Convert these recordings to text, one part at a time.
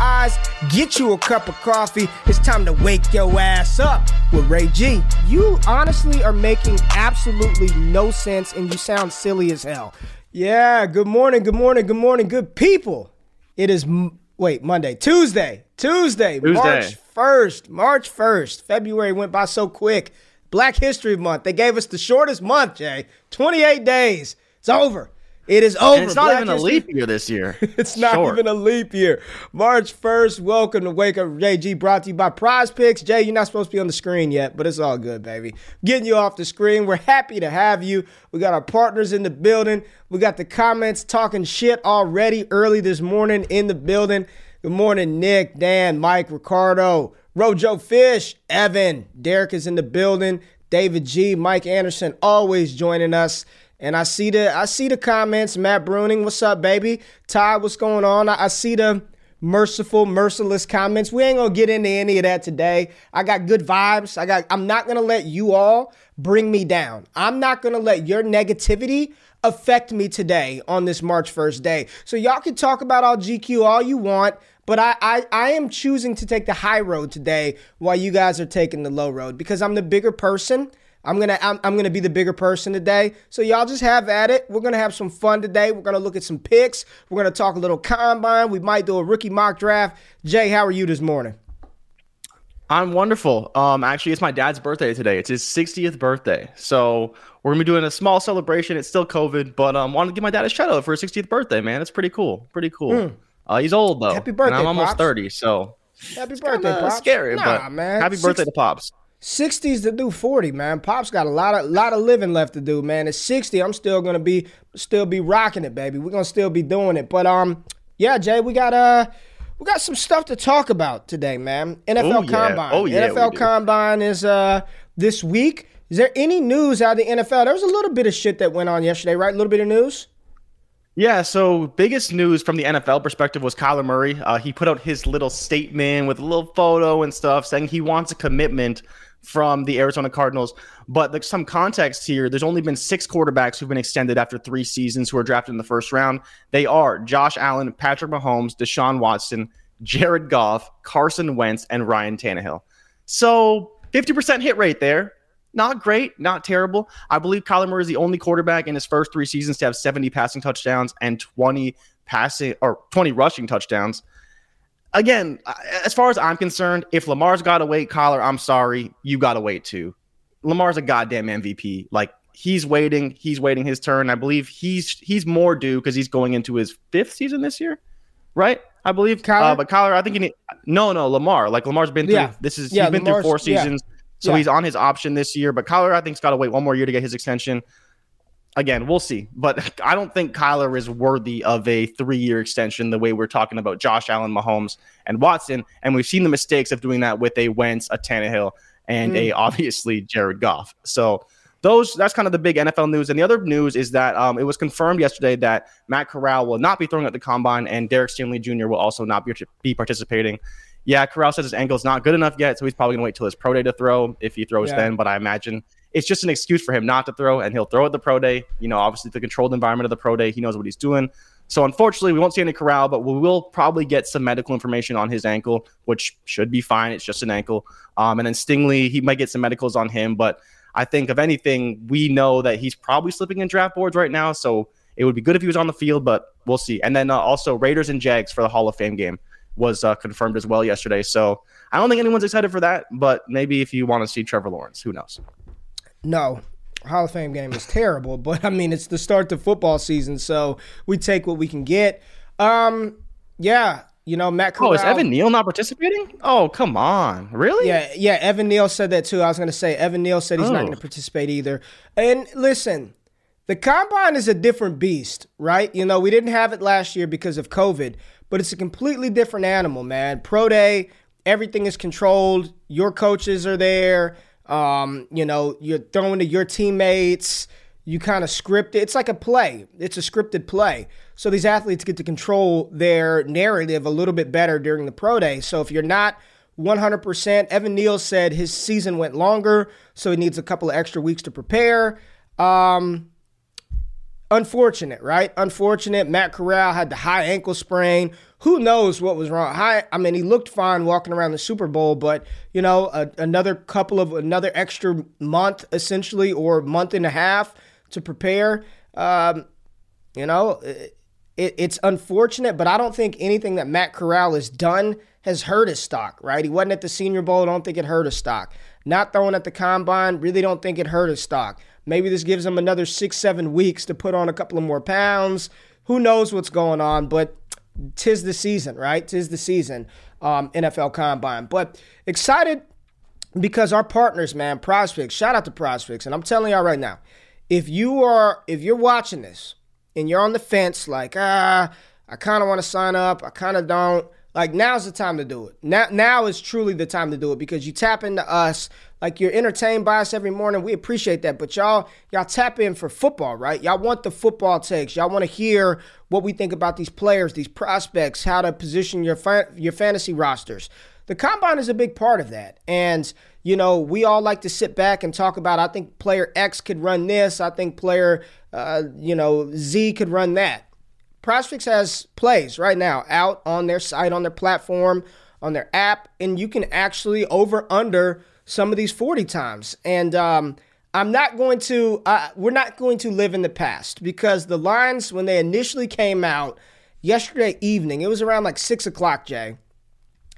eyes, get you a cup of coffee. It's time to wake your ass up with Ray G. You honestly are making absolutely no sense and you sound silly as hell. Yeah, good morning, good morning, good morning, good people. It is, wait, Monday, Tuesday, Tuesday, Tuesday. March 1st, March 1st. February went by so quick. Black History Month. They gave us the shortest month, Jay. 28 days. It's over. It is over. And it's not Black even a leap year this year. it's not Short. even a leap year. March 1st, welcome to Wake Up JG, brought to you by Prize Picks. Jay, you're not supposed to be on the screen yet, but it's all good, baby. Getting you off the screen. We're happy to have you. We got our partners in the building. We got the comments talking shit already early this morning in the building. Good morning, Nick, Dan, Mike, Ricardo, Rojo Fish, Evan. Derek is in the building. David G, Mike Anderson, always joining us. And I see the I see the comments. Matt Bruning, what's up, baby? Ty, what's going on? I, I see the merciful, merciless comments. We ain't gonna get into any of that today. I got good vibes. I got I'm not gonna let you all bring me down. I'm not gonna let your negativity affect me today on this March 1st day. So y'all can talk about all GQ all you want. But I, I, I am choosing to take the high road today while you guys are taking the low road because I'm the bigger person. I'm gonna I'm, I'm gonna be the bigger person today. So y'all just have at it. We're gonna have some fun today. We're gonna look at some picks. We're gonna talk a little combine. We might do a rookie mock draft. Jay, how are you this morning? I'm wonderful. Um, actually, it's my dad's birthday today. It's his 60th birthday, so we're gonna be doing a small celebration. It's still COVID, but um, wanted to give my dad a shout out for his 60th birthday. Man, it's pretty cool. Pretty cool. Uh, he's old though. Happy and birthday, I'm almost Pops. 30, so Happy it's birthday, Pops. Scary, nah, but man. happy birthday to pops. 60s to do 40, man. Pop's got a lot of lot of living left to do, man. At 60, I'm still gonna be still be rocking it, baby. We're gonna still be doing it. But um, yeah, Jay, we got uh we got some stuff to talk about today, man. NFL Oh, yeah. Combine. Oh, yeah, NFL. Combine is uh this week. Is there any news out of the NFL? There was a little bit of shit that went on yesterday, right? A little bit of news. Yeah, so biggest news from the NFL perspective was Kyler Murray. Uh, he put out his little statement with a little photo and stuff saying he wants a commitment from the Arizona Cardinals. But there's some context here. There's only been six quarterbacks who've been extended after three seasons who are drafted in the first round. They are Josh Allen, Patrick Mahomes, Deshaun Watson, Jared Goff, Carson Wentz, and Ryan Tannehill. So 50% hit rate there. Not great, not terrible. I believe Kyler Murray is the only quarterback in his first three seasons to have 70 passing touchdowns and 20 passing or 20 rushing touchdowns. Again, as far as I'm concerned, if Lamar's got to wait, Kyler, I'm sorry, you got to wait too. Lamar's a goddamn MVP. Like he's waiting, he's waiting his turn. I believe he's he's more due because he's going into his fifth season this year, right? I believe. Kyler? Uh, but Kyler, I think he need, no, no, Lamar. Like Lamar's been through. Yeah. This is Yeah, he's been Lamar's- through four yeah. seasons, so Yeah. he's on his option this year. But Kyler, I think's got to wait one more year to get his extension. Again, we'll see. But I don't think Kyler is worthy of a three-year extension the way we're talking about Josh Allen, Mahomes, and Watson. And we've seen the mistakes of doing that with a Wentz, a Tannehill, and a obviously Jared Goff. So those that's kind of the big NFL news. And the other news is that um, it was confirmed yesterday that Matt Corral will not be throwing at the combine, and Derek Stanley Jr. will also not be, be participating. Yeah, Corral says his ankle's not good enough yet, so he's probably gonna wait till his pro day to throw if he throws Yeah. then. But I imagine it's just an excuse for him not to throw, and he'll throw at the pro day. You know, obviously the controlled environment of the pro day, he knows what he's doing. So unfortunately, we won't see any Corral, but we will probably get some medical information on his ankle, which should be fine. It's just an ankle. Um, and then Stingley, he might get some medicals on him, but I think if anything, we know that he's probably slipping in draft boards right now. So it would be good if he was on the field, but we'll see. And then uh, also Raiders and Jags for the Hall of Fame game was uh, confirmed as well yesterday. So I don't think anyone's excited for that, but maybe if you want to see Trevor Lawrence, who knows? No. Hall of Fame game is terrible, but I mean it's the start to football season, so we take what we can get. Um, yeah, you know Matt. Oh, is Evan Neal not participating? Oh, come on. Really? Yeah, yeah. Evan Neal said that too. I was going to say Evan Neal said he's not Oh. going to participate either. And listen, the combine is a different beast, right? You know, we didn't have it last year because of COVID, but it's a completely different animal, man. Pro day, everything is controlled. Your coaches are there. Um, you know, you're throwing to your teammates. You kind of script it. It's like a play. It's a scripted play. So these athletes get to control their narrative a little bit better during the pro day. So if you're not 100%, Evan Neal said his season went longer, so he needs a couple of extra weeks to prepare. Um, unfortunate, right? Unfortunate. Matt Corral had the high ankle sprain. Who knows what was wrong? High, I mean, he looked fine walking around the Super Bowl, but you know, a, another couple of another extra month, essentially, or month and a half to prepare. Um, you know, it, it's unfortunate, but I don't think anything that Matt Corral has done has hurt his stock, right? He wasn't at the Senior Bowl. I don't think it hurt his stock. Not throwing at the combine, really don't think it hurt his stock. Maybe this gives him another six, seven weeks to put on a couple of more pounds. Who knows what's going on, but tis the season, right? Tis the season, um, NFL Combine. But excited because our partners, man, Prize Picks. Shout out to Prize Picks, and I'm telling y'all right now, if you are, if you're watching this and you're on the fence, like ah, I kind of want to sign up, I kind of don't. Like now's the time to do it. Now, now is truly the time to do it because you tap into us. Like you're entertained by us every morning. We appreciate that. But y'all, y'all tap in for football, right? Y'all want the football takes. Y'all want to hear what we think about these players, these prospects, how to position your fa- your fantasy rosters. The combine is a big part of that. And you know, we all like to sit back and talk about. I think player X could run this. I think player, uh, you know, Z could run that. Prize Picks has plays right now out on their site, on their platform, on their app, and you can actually over under some of these 40 times. And um, I'm not going to, uh, we're not going to live in the past because the lines, when they initially came out yesterday evening, it was around like six o'clock, Jay.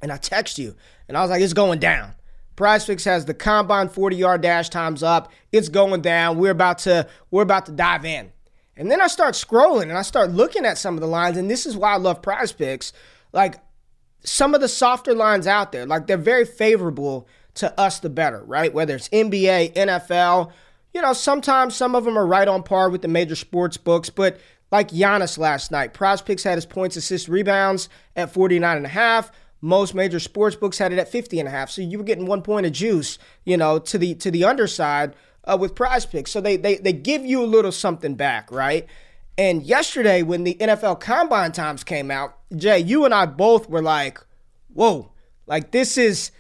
And I text you and I was like, it's going down. Prize Picks has the combine 40 yard dash times up. It's going down. We're about to, we're about to dive in. And then I start scrolling and I start looking at some of the lines, and this is why I love prize picks. Like some of the softer lines out there, like they're very favorable to us the better, right? Whether it's NBA, NFL, you know, sometimes some of them are right on par with the major sports books, but like Giannis last night, prize picks had his points, assists, rebounds at 49 and a half. Most major sports books had it at 50 and a half. So you were getting one point of juice, you know, to the to the underside uh, with prize picks. So they, they, they give you a little something back, right? And yesterday, when the NFL combine times came out, Jay, you and I both were like, whoa, like this is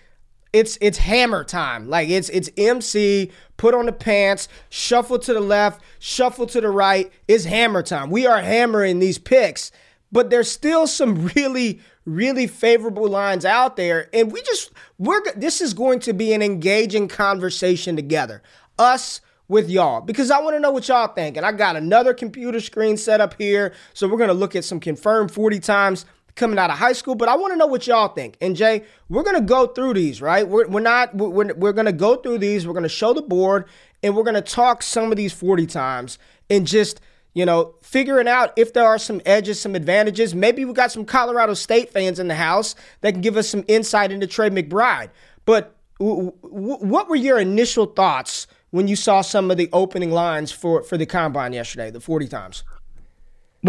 it's it's hammer time. Like it's it's MC, put on the pants, shuffle to the left, shuffle to the right. It's hammer time. We are hammering these picks, but there's still some really really favorable lines out there and we just we're this is going to be an engaging conversation together us with y'all because I want to know what y'all think. And I got another computer screen set up here. So we're going to look at some confirmed 40 times coming out of high school, but I want to know what y'all think. And Jay, we're to go through these, right? We're, we're not, we're, we're to go through these. We're to show the board and we're to talk some of these 40 times and just, you know, figuring out if there are some edges, some advantages. Maybe we got some Colorado State fans in the house that can give us some insight into Trey McBride. But w- w- what were your initial thoughts when you saw some of the opening lines for for the combine yesterday, the 40 times?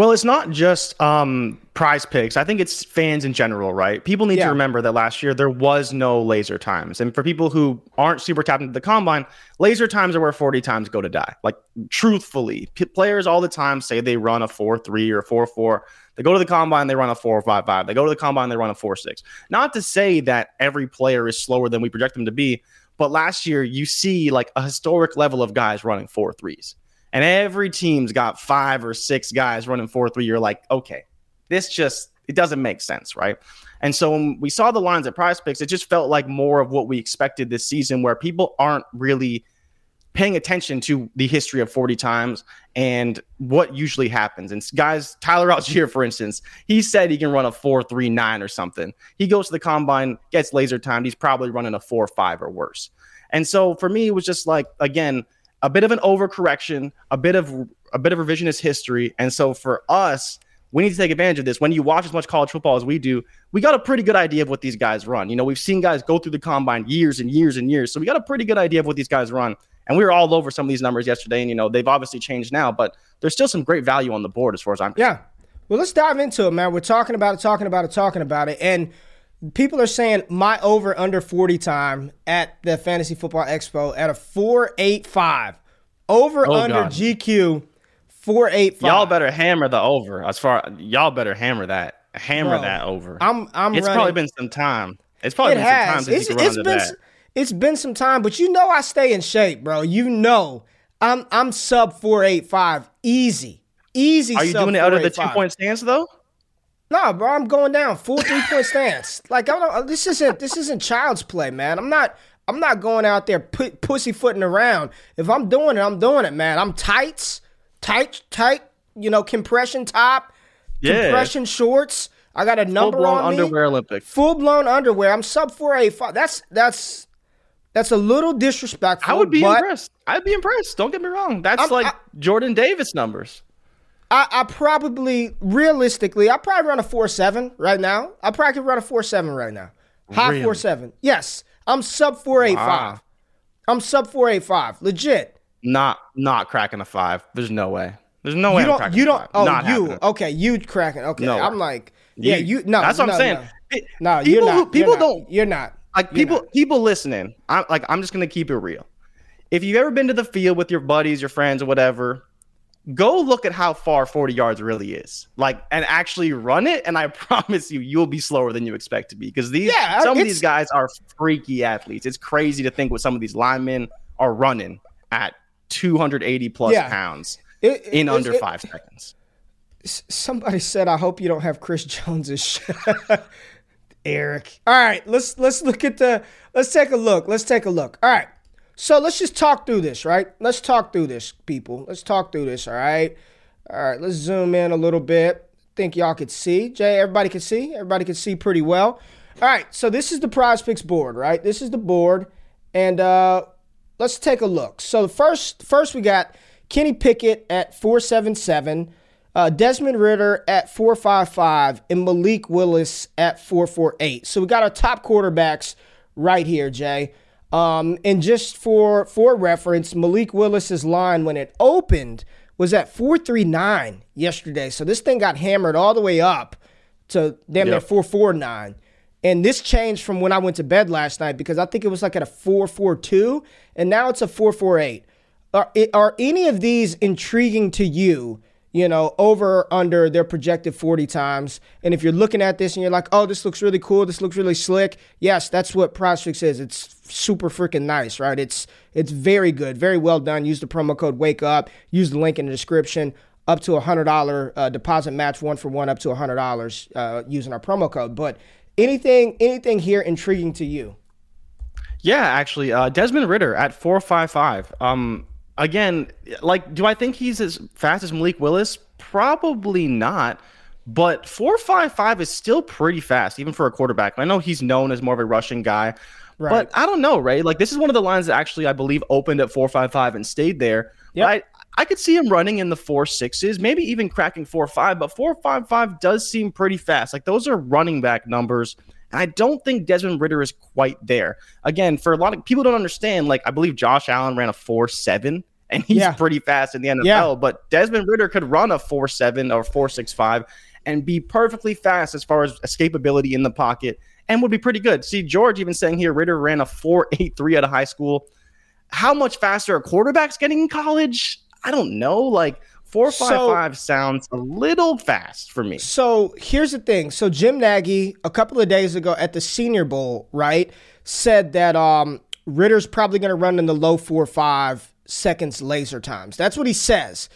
Well, it's not just um, prize picks. I think it's fans in general, right? People need yeah. to remember that last year there was no laser times. And for people who aren't super tapped into the combine, laser times are where 40 times go to die. Like, truthfully, p- players all the time say they run a 4 3 or 4 4. They go to the combine, they run a 4 5 5. They go to the combine, they run a 4 6. Not to say that every player is slower than we project them to be, but last year, you see like a historic level of guys running four threes. And every team's got five or six guys running four three. You're like, okay, this just it doesn't make sense, right? And so when we saw the lines at prize picks, it just felt like more of what we expected this season, where people aren't really paying attention to the history of 40 times and what usually happens. And guys, Tyler Allgeier, for instance, he said he can run a 4.39 or something. He goes to the combine, gets laser timed. He's probably running a 4.5 or worse. And so for me, it was just like, again, a bit of an overcorrection, a bit of a bit of revisionist history. And so for us, we need to take advantage of this. When you watch as much college football as we do, we got a pretty good idea of what these guys run. You know, we've seen guys go through the combine years and years and years. So we got a pretty good idea of what these guys run. And we were all over some of these numbers yesterday, and you know they've obviously changed now, but there's still some great value on the board as far as I'm. Yeah. Well, let's dive into it, man. We're talking about it, talking about it, talking about it, and people are saying my over under 40 time at the Fantasy Football Expo at a 485. Over Oh, under God. GQ 485. Y'all better hammer the over. As far y'all better hammer that, hammer Bro, that over. I'm I'm it's running. probably been some time. It's probably it been some time has. since It's, it's been that. it's been some time, but you know I stay in shape, bro. You know I'm I'm sub 485 easy. Easy Are you doing it out of the two point stance though? No, bro, I'm going down full three point stance. Like I don't. This isn't this isn't child's play, man. I'm not. I'm not going out there pu- pussyfooting around. If I'm doing it, I'm doing it, man. I'm tights, tight, tight. You know, compression top, Yeah. compression shorts. I got a Full number blown on underwear. Olympic. Full blown underwear. I'm sub four eight five. That's that's that's a little disrespectful. I would be impressed. I'd be impressed. Don't get me wrong. That's I'm- like I- Jordan Davis numbers. I, I probably, realistically, I probably run a four seven right now. I probably could run a four seven right now. High Really? four seven. Yes, I'm sub four eight five. I'm sub four eight five. Legit. Not not cracking a five. There's no way. There's no way You I'm don't. cracking You don't. five. Oh, Not you. happening. Okay, you cracking. Okay, No. I'm like, yeah, you. No, That's what no, I'm saying. No, It- no people you're not. people you're don't You're not. like people not. people listening i'm like i'm just gonna keep it real if you've ever been to the field with your buddies your friends or whatever go look at how far 40 yards really is like and actually run it and i promise you you'll be slower than you expect to be because these Yeah, uh, some of these guys are freaky athletes it's crazy to think what some of these linemen are running at 280 plus Yeah. pounds It- in it- under it- five seconds Somebody said, "I hope you don't have Chris Jones's." sh-" Eric. All right, let's let's look at the. Let's take a look. Let's take a look. All right, so let's just talk through this, right? Let's talk through this, people. Let's talk through this. All right. All right. Let's zoom in a little bit. Think y'all could see. Jay, everybody can see. Everybody can see pretty well. All right. So this is the Prize Picks board, right? This is the board, and uh, let's take a look. So first, first we got Kenny Pickett at four seven seven, uh, Desmond Ridder at four five five, and Malik Willis at four four eight. So we got our top quarterbacks right here, Jay. Um, and just for for reference, Malik Willis's line when it opened was at four three nine yesterday. So this thing got hammered all the way up to damn near Yep. 449. And this changed from when I went to bed last night because I think it was like at a 442 and now it's a 448. Are, are any of these intriguing to you? You know, over under their projected 40 times. And if you're looking at this and you're like, oh, this looks really cool, this looks really slick. Yes, that's what Prize Picks is. It's super freaking nice, right? It's it's very good, very well done. Use the promo code Wake Up. Use the link in the description up to a hundred dollar uh, deposit match, one for one, up to a hundred dollars uh, using our promo code. But anything, anything here intriguing to you? Yeah, actually, uh, Desmond Ridder at four five five. Um, again, like, do I think he's as fast as Malik Willis? Probably not. But four five five is still pretty fast, even for a quarterback. I know he's known as more of a rushing guy, Right. but I don't know, Ray. Like, this is one of the lines that actually I believe opened at four five five and stayed there. But I, I could see him running in the four sixes, maybe even cracking four five. But four five five does seem pretty fast. Like those are running back numbers. And I don't think Desmond Ridder is quite there. Again, for a lot of people don't understand, like I believe Josh Allen ran a 4-7 and he's Yeah. pretty fast in the NFL, Yeah. but Desmond Ridder could run a 4-7 or 4-6-5 and be perfectly fast as far as escapability in the pocket and would be pretty good. See, George even saying here Ridder ran a 4.83 out of high school. How much faster are quarterback's getting in college? I don't know. Like 4.55 sounds a little fast for me. So here's the thing. So Jim Nagy, a couple of days ago at the Senior Bowl, right, said that um, Ridder's probably going to run in the low four five seconds laser times. That's what he says.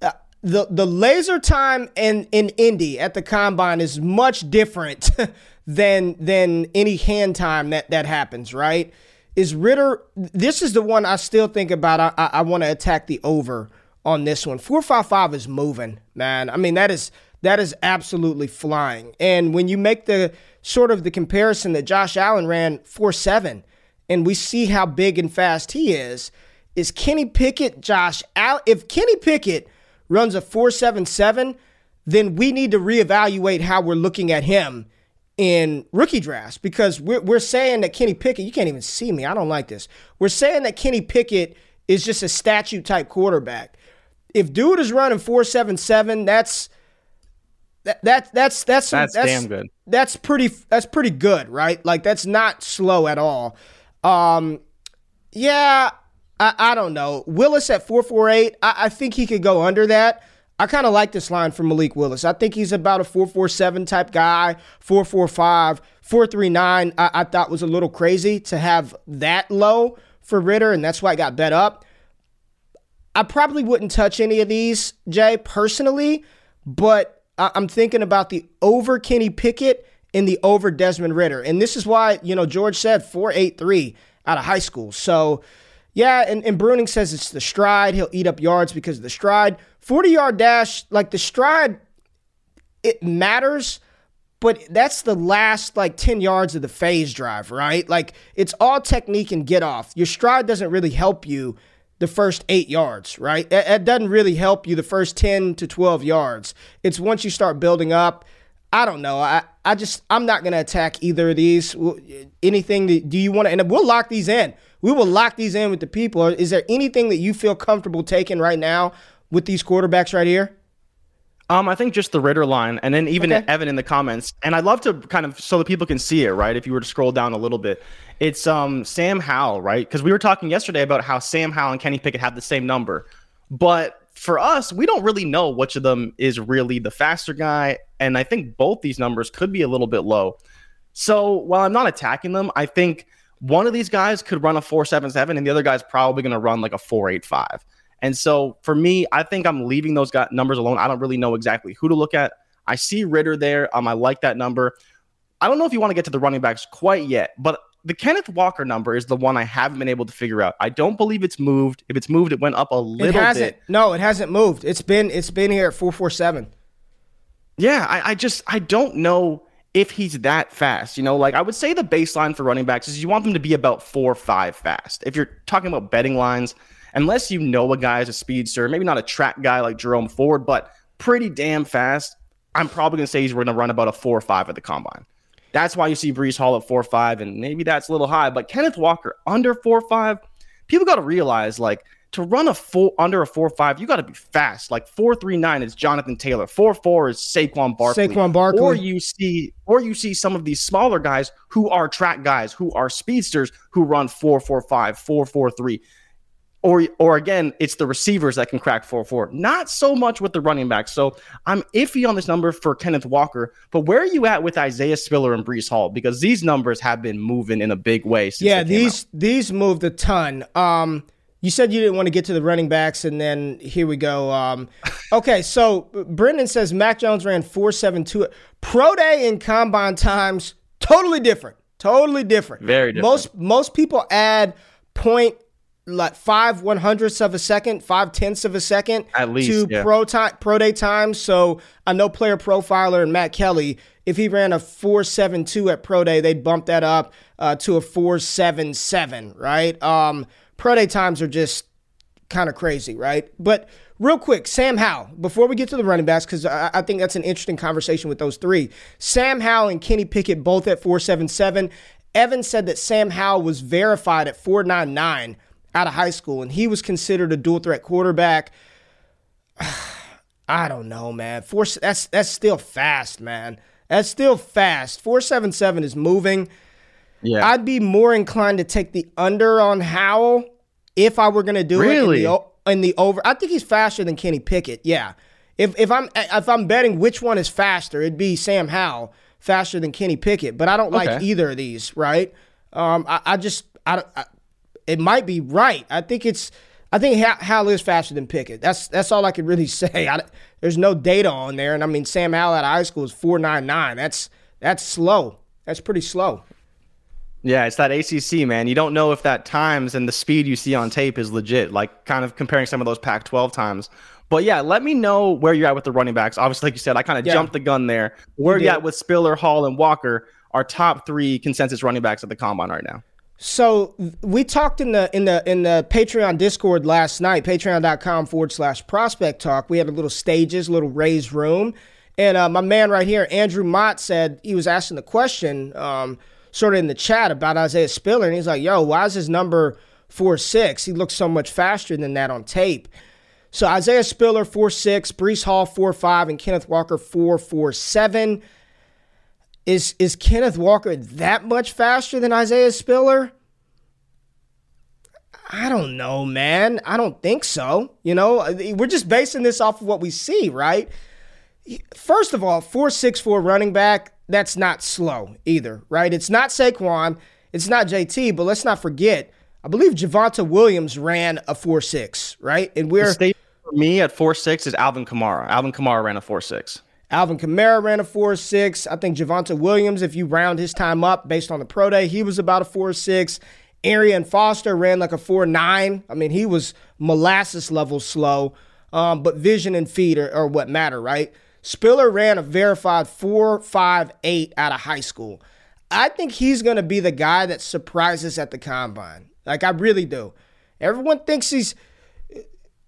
Uh, the the laser time in in Indy at the combine is much different than than any hand time that that happens, right? Is Ridder? This is the one I still think about. I I, I want to attack the over on this one. Four five five is moving, man. I mean that is that is absolutely flying. And when you make the sort of the comparison that Josh Allen ran four seven, and we see how big and fast he is, is Kenny Pickett, Josh Allen? If Kenny Pickett runs a four seven seven, then we need to reevaluate how we're looking at him in rookie drafts because we're, we're saying that Kenny Pickett, you can't even see me. I don't like this. We're saying that Kenny Pickett is just a statue type quarterback. If dude is running four seven seven, that's that, that that's that's that's, that's damn good. That's pretty that's pretty good, right? Like that's not slow at all. Um, yeah, I, I don't know. Willis at four four eight. I, I think he could go under that. I kind of like this line for Malik Willis. I think he's about a 447 type guy, 445, 439. I, I thought was a little crazy to have that low for Ridder, and that's why I got bet up. I probably wouldn't touch any of these, Jay, personally, but I, I'm thinking about the over Kenny Pickett and the over Desmond Ridder. And this is why, you know, George said 483 out of high school. So, yeah, and, and Bruning says it's the stride. He'll eat up yards because of the stride. 40 yard dash, like the stride, it matters, but that's the last like 10 yards of the phase drive, right? Like it's all technique and get off. Your stride doesn't really help you the first eight yards, right? It, it doesn't really help you the first 10 to 12 yards. It's once you start building up. I don't know. I, I just, I'm not going to attack either of these. Anything that, do you want to, and we'll lock these in. We will lock these in with the people. Is there anything that you feel comfortable taking right now with these quarterbacks right here? Um, I think just the Ridder line, and then even okay. Evan in the comments. And I'd love to kind of so that people can see it, right? If you were to scroll down a little bit, it's um Sam Howell, right? Because we were talking yesterday about how Sam Howell and Kenny Pickett have the same number, but for us, we don't really know which of them is really the faster guy, and I think both these numbers could be a little bit low. So while I'm not attacking them, I think one of these guys could run a four seven seven, and the other guy's probably going to run like a four eight five. And so for me, I think I'm leaving those numbers alone. I don't really know exactly who to look at. I see Ridder there. Um, I like that number. I don't know if you want to get to the running backs quite yet, but the Kenneth Walker number is the one I haven't been able to figure out. I don't believe it's moved. If it's moved, it went up a little it hasn't. bit. No, it hasn't moved. It's been it's been here at four four seven. Yeah, I, I just I don't know if he's that fast. You know, like I would say the baseline for running backs is you want them to be about four five fast. If you're talking about betting lines, unless you know a guy is a speedster, maybe not a track guy like Jerome Ford, but pretty damn fast, I'm probably going to say he's going to run about a 4 or 5 at the combine. That's why you see Breece Hall at 4 5, and maybe that's a little high, but Kenneth Walker under 4 5, people got to realize like, to run a full under a four five, you got to be fast. Like four three nine is Jonathan Taylor, four four is Saquon Barkley. Saquon Barkley. Or you see, or you see some of these smaller guys who are track guys, who are speedsters, who run four four five, four four three or or again, it's the receivers that can crack 4-4. Not so much with the running backs. So I'm iffy on this number for Kenneth Walker. But where are you at with Isaiah Spiller and Breece Hall? Because these numbers have been moving in a big way. yeah, these out. these moved a ton. Um, you said you didn't want to get to the running backs, and then here we go. Um, okay, so Brendan says Mac Jones ran 4.72. Pro day and combine times, totally different. Totally different. Very different. Most most people add point like five one hundredths of a second, five tenths of a second at least to yeah. pro time pro day times. So I know player profiler and Matt Kelley, if he ran a four seven two at pro day, they'd bump that up uh, to a four seven seven, right? Um, pro day times are just kind of crazy, right? But real quick, Sam Howell, before we get to the running backs, because I, I, think that's an interesting conversation with those three. Sam Howell and Kenny Pickett both at 477. Evan said that Sam Howell was verified at 499 out of high school, and he was considered a dual threat quarterback. I don't know, man. Four that's that's still fast, man. That's still fast. Four seven seven is moving. Yeah, I'd be more inclined to take the under on Howell if I were going to do really? it in the, in the over. I think he's faster than Kenny Pickett. Yeah, if if I'm if I'm betting which one is faster, it'd be Sam Howell faster than Kenny Pickett. But I don't okay. like either of these. Right? Um, I, I just I, I it might be right. I think it's. I think Howell is faster than Pickett. That's that's all I could really say. I, there's no data on there, and I mean Sam Howell out of high school is four nine nine. That's that's slow. That's pretty slow. Yeah, it's that ACC man. You don't know if that times and the speed you see on tape is legit. Like kind of comparing some of those Pac-12 times. But yeah, let me know where you're at with the running backs. Obviously, like you said, I kind of yeah. jumped the gun there. Where you, you at with Spiller, Hall, and Walker? Our top three consensus running backs at the combine right now. So we talked in the in the in the Patreon Discord last night, patreon.com forward slash prospect talk. We had a little stages, little raised room. And uh, my man right here, Andrew Mott, said he was asking the question, um, sort of in the chat about Isaiah Spiller, and he's like, "Yo, why is his number four six. He looks so much faster than that on tape. So Isaiah Spiller four six, Breece Hall four five, and Kenneth Walker four four seven. Is is Kenneth Walker that much faster than Isaiah Spiller? I don't know, man. I don't think so. You know, we're just basing this off of what we see, right? First of all, 464 running back, that's not slow either, right? It's not Saquon, it's not JT, but let's not forget, I believe Javonte Williams ran a 4.6, right? And we're. For me at 4.6 is Alvin Kamara. Alvin Kamara ran a 4.6. Alvin Kamara ran a 4 6. I think Javonte Williams, if you round his time up based on the pro day, he was about a 4 6. Arian Foster ran like a 4 9. I mean, he was molasses level slow, um, but vision and feet are, are what matter, right? Spiller ran a verified 4.58 out of high school. I think he's going to be the guy that surprises at the combine. Like, I really do. Everyone thinks he's.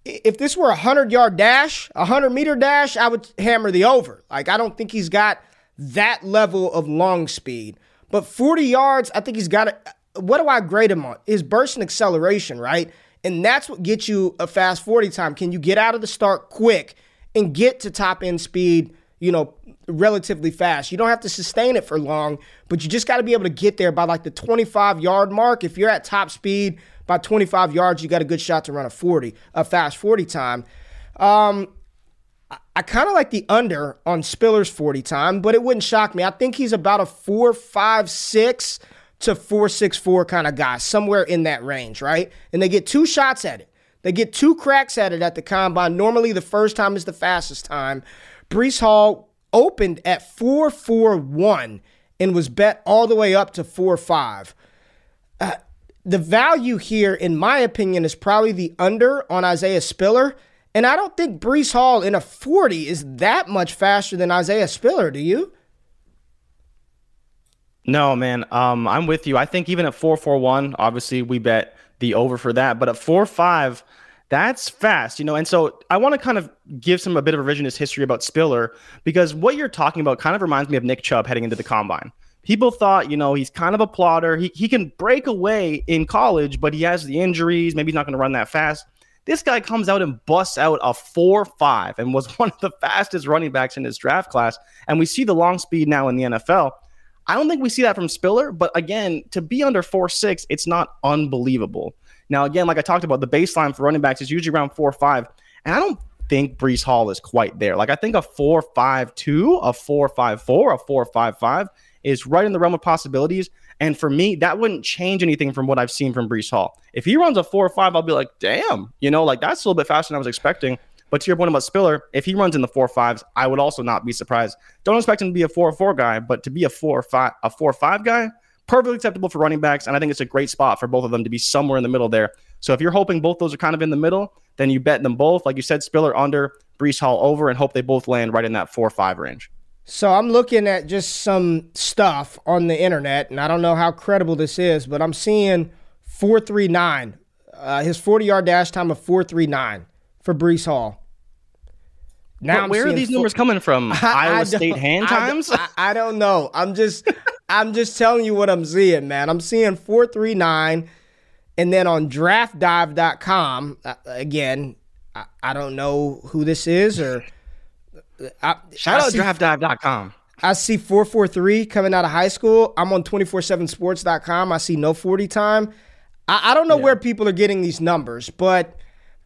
If this were a 100 yard dash, a 100 meter dash, I would hammer the over. Like, I don't think he's got that level of long speed. But 40 yards, I think he's got it. What do I grade him on? His burst and acceleration, right? And that's what gets you a fast 40 time. Can you get out of the start quick and get to top end speed, you know, relatively fast. You don't have to sustain it for long, but you just got to be able to get there by like the 25 yard mark. If you're at top speed by 25 yards, you got a good shot to run a 40, a fast 40 time. Um, I, kind of like the under on Spiller's 40 time, but it wouldn't shock me. I think he's about a four, five, six to four, six, four kind of guy, somewhere in that range, right? And they get two shots at it. They get two cracks at it at the combine. Normally, the first time is the fastest time. Breece Hall opened at 441 and was bet all the way up to 45. Uh, the value here, in my opinion, is probably the under on Isaiah Spiller. And I don't think Breece Hall in a 40 is that much faster than Isaiah Spiller, do you? No, man. Um, I'm with you. I think even at 441, obviously we bet the over for that. But at four five, that's fast, you know. And so I want to kind of give some a bit of revisionist history about Spiller because what you're talking about kind of reminds me of Nick Chubb heading into the combine. People thought, you know, he's kind of a plotter. He, he can break away in college, but he has the injuries. Maybe he's not going to run that fast. This guy comes out and busts out a 4 5 and was one of the fastest running backs in his draft class. And we see the long speed now in the NFL. I don't think we see that from Spiller, but again, to be under four six, it's not unbelievable. Now, again, like I talked about, the baseline for running backs is usually around four five, and I don't think Breece Hall is quite there. Like I think a four five two, a four five four, a four five five is right in the realm of possibilities. And for me, that wouldn't change anything from what I've seen from Breece Hall. If he runs a four or five, I'll be like, damn, you know, like that's a little bit faster than I was expecting. But to your point about Spiller, if he runs in the four fives, I would also not be surprised. Don't expect him to be a four four guy, but to be a four or five a four five guy, perfectly acceptable for running backs. And I think it's a great spot for both of them to be somewhere in the middle there. So if you're hoping both those are kind of in the middle, then you bet them both. Like you said, Spiller under, Breece Hall over, and hope they both land right in that four five range. So I'm looking at just some stuff on the internet, and I don't know how credible this is, but I'm seeing 439, uh, his 40 yard dash time of 439 for Breece Hall. Now, where are these four, numbers coming from? I, Iowa I State hand times? I, I, don't know. I'm just, I'm just telling you what I'm seeing, man. I'm seeing four three nine, and then on DraftDive.com, uh, again, I, I, don't know who this is or. I, Shout out see, DraftDive.com. I see 443 coming out of high school. I'm on 247sports.com. I see no 40 time. I, I don't know yeah. where people are getting these numbers, but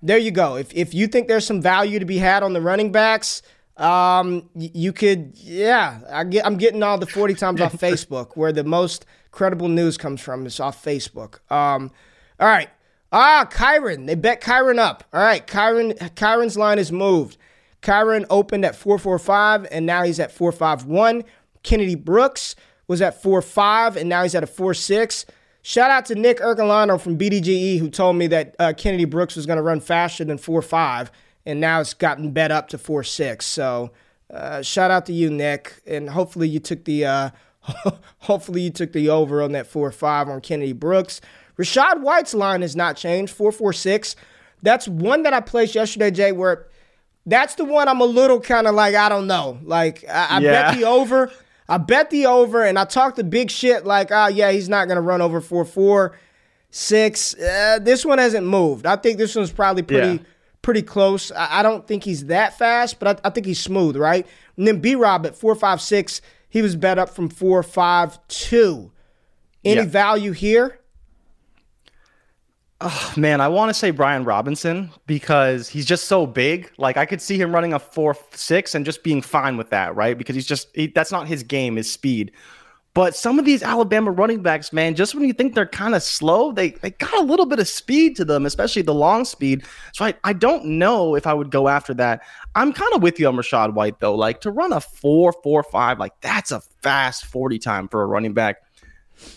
there you go. If if you think there's some value to be had on the running backs, um, you could, yeah. I get, I'm getting all the 40 times off Facebook, where the most credible news comes from is off Facebook. Um, all right. Ah, Kyren. They bet Kyren up. All right, Kyren. Kyren's line is moved. Kyren opened at 445, and now he's at 451. Kennedy Brooks was at 4.5, and now he's at a 4.6. Shout out to Nick Ercolano from BDGE who told me that uh, Kennedy Brooks was going to run faster than 4.5, and now it's gotten bet up to 4.6. So uh, shout out to you, Nick, and hopefully you took the uh, hopefully you took the over on that 4.5 on Kennedy Brooks. Rachaad White's line has not changed, 4.46. That's one that I placed yesterday, Jay, where that's the one I'm a little kind of like, I don't know. Like, I, I yeah. bet the over. I bet the over, and I talked the big shit like, oh, yeah, he's not going to run over 4 4. six. Uh, this one hasn't moved. I think this one's probably pretty Yeah. pretty close. I, I don't think he's that fast, but I, I think he's smooth, right? And then B Rob at four five six, he was bet up from four five two. Any Yeah. value here? Oh, man, I want to say Brian Robinson because he's just so big. Like I could see him running a four six and just being fine with that, right? Because he's just he, that's not his game, his speed. But some of these Alabama running backs, man, just when you think they're kind of slow, they they got a little bit of speed to them, especially the long speed. So I, I don't know if I would go after that. I'm kind of with you on Rachaad White though. Like to run a four four five, like that's a fast forty time for a running back.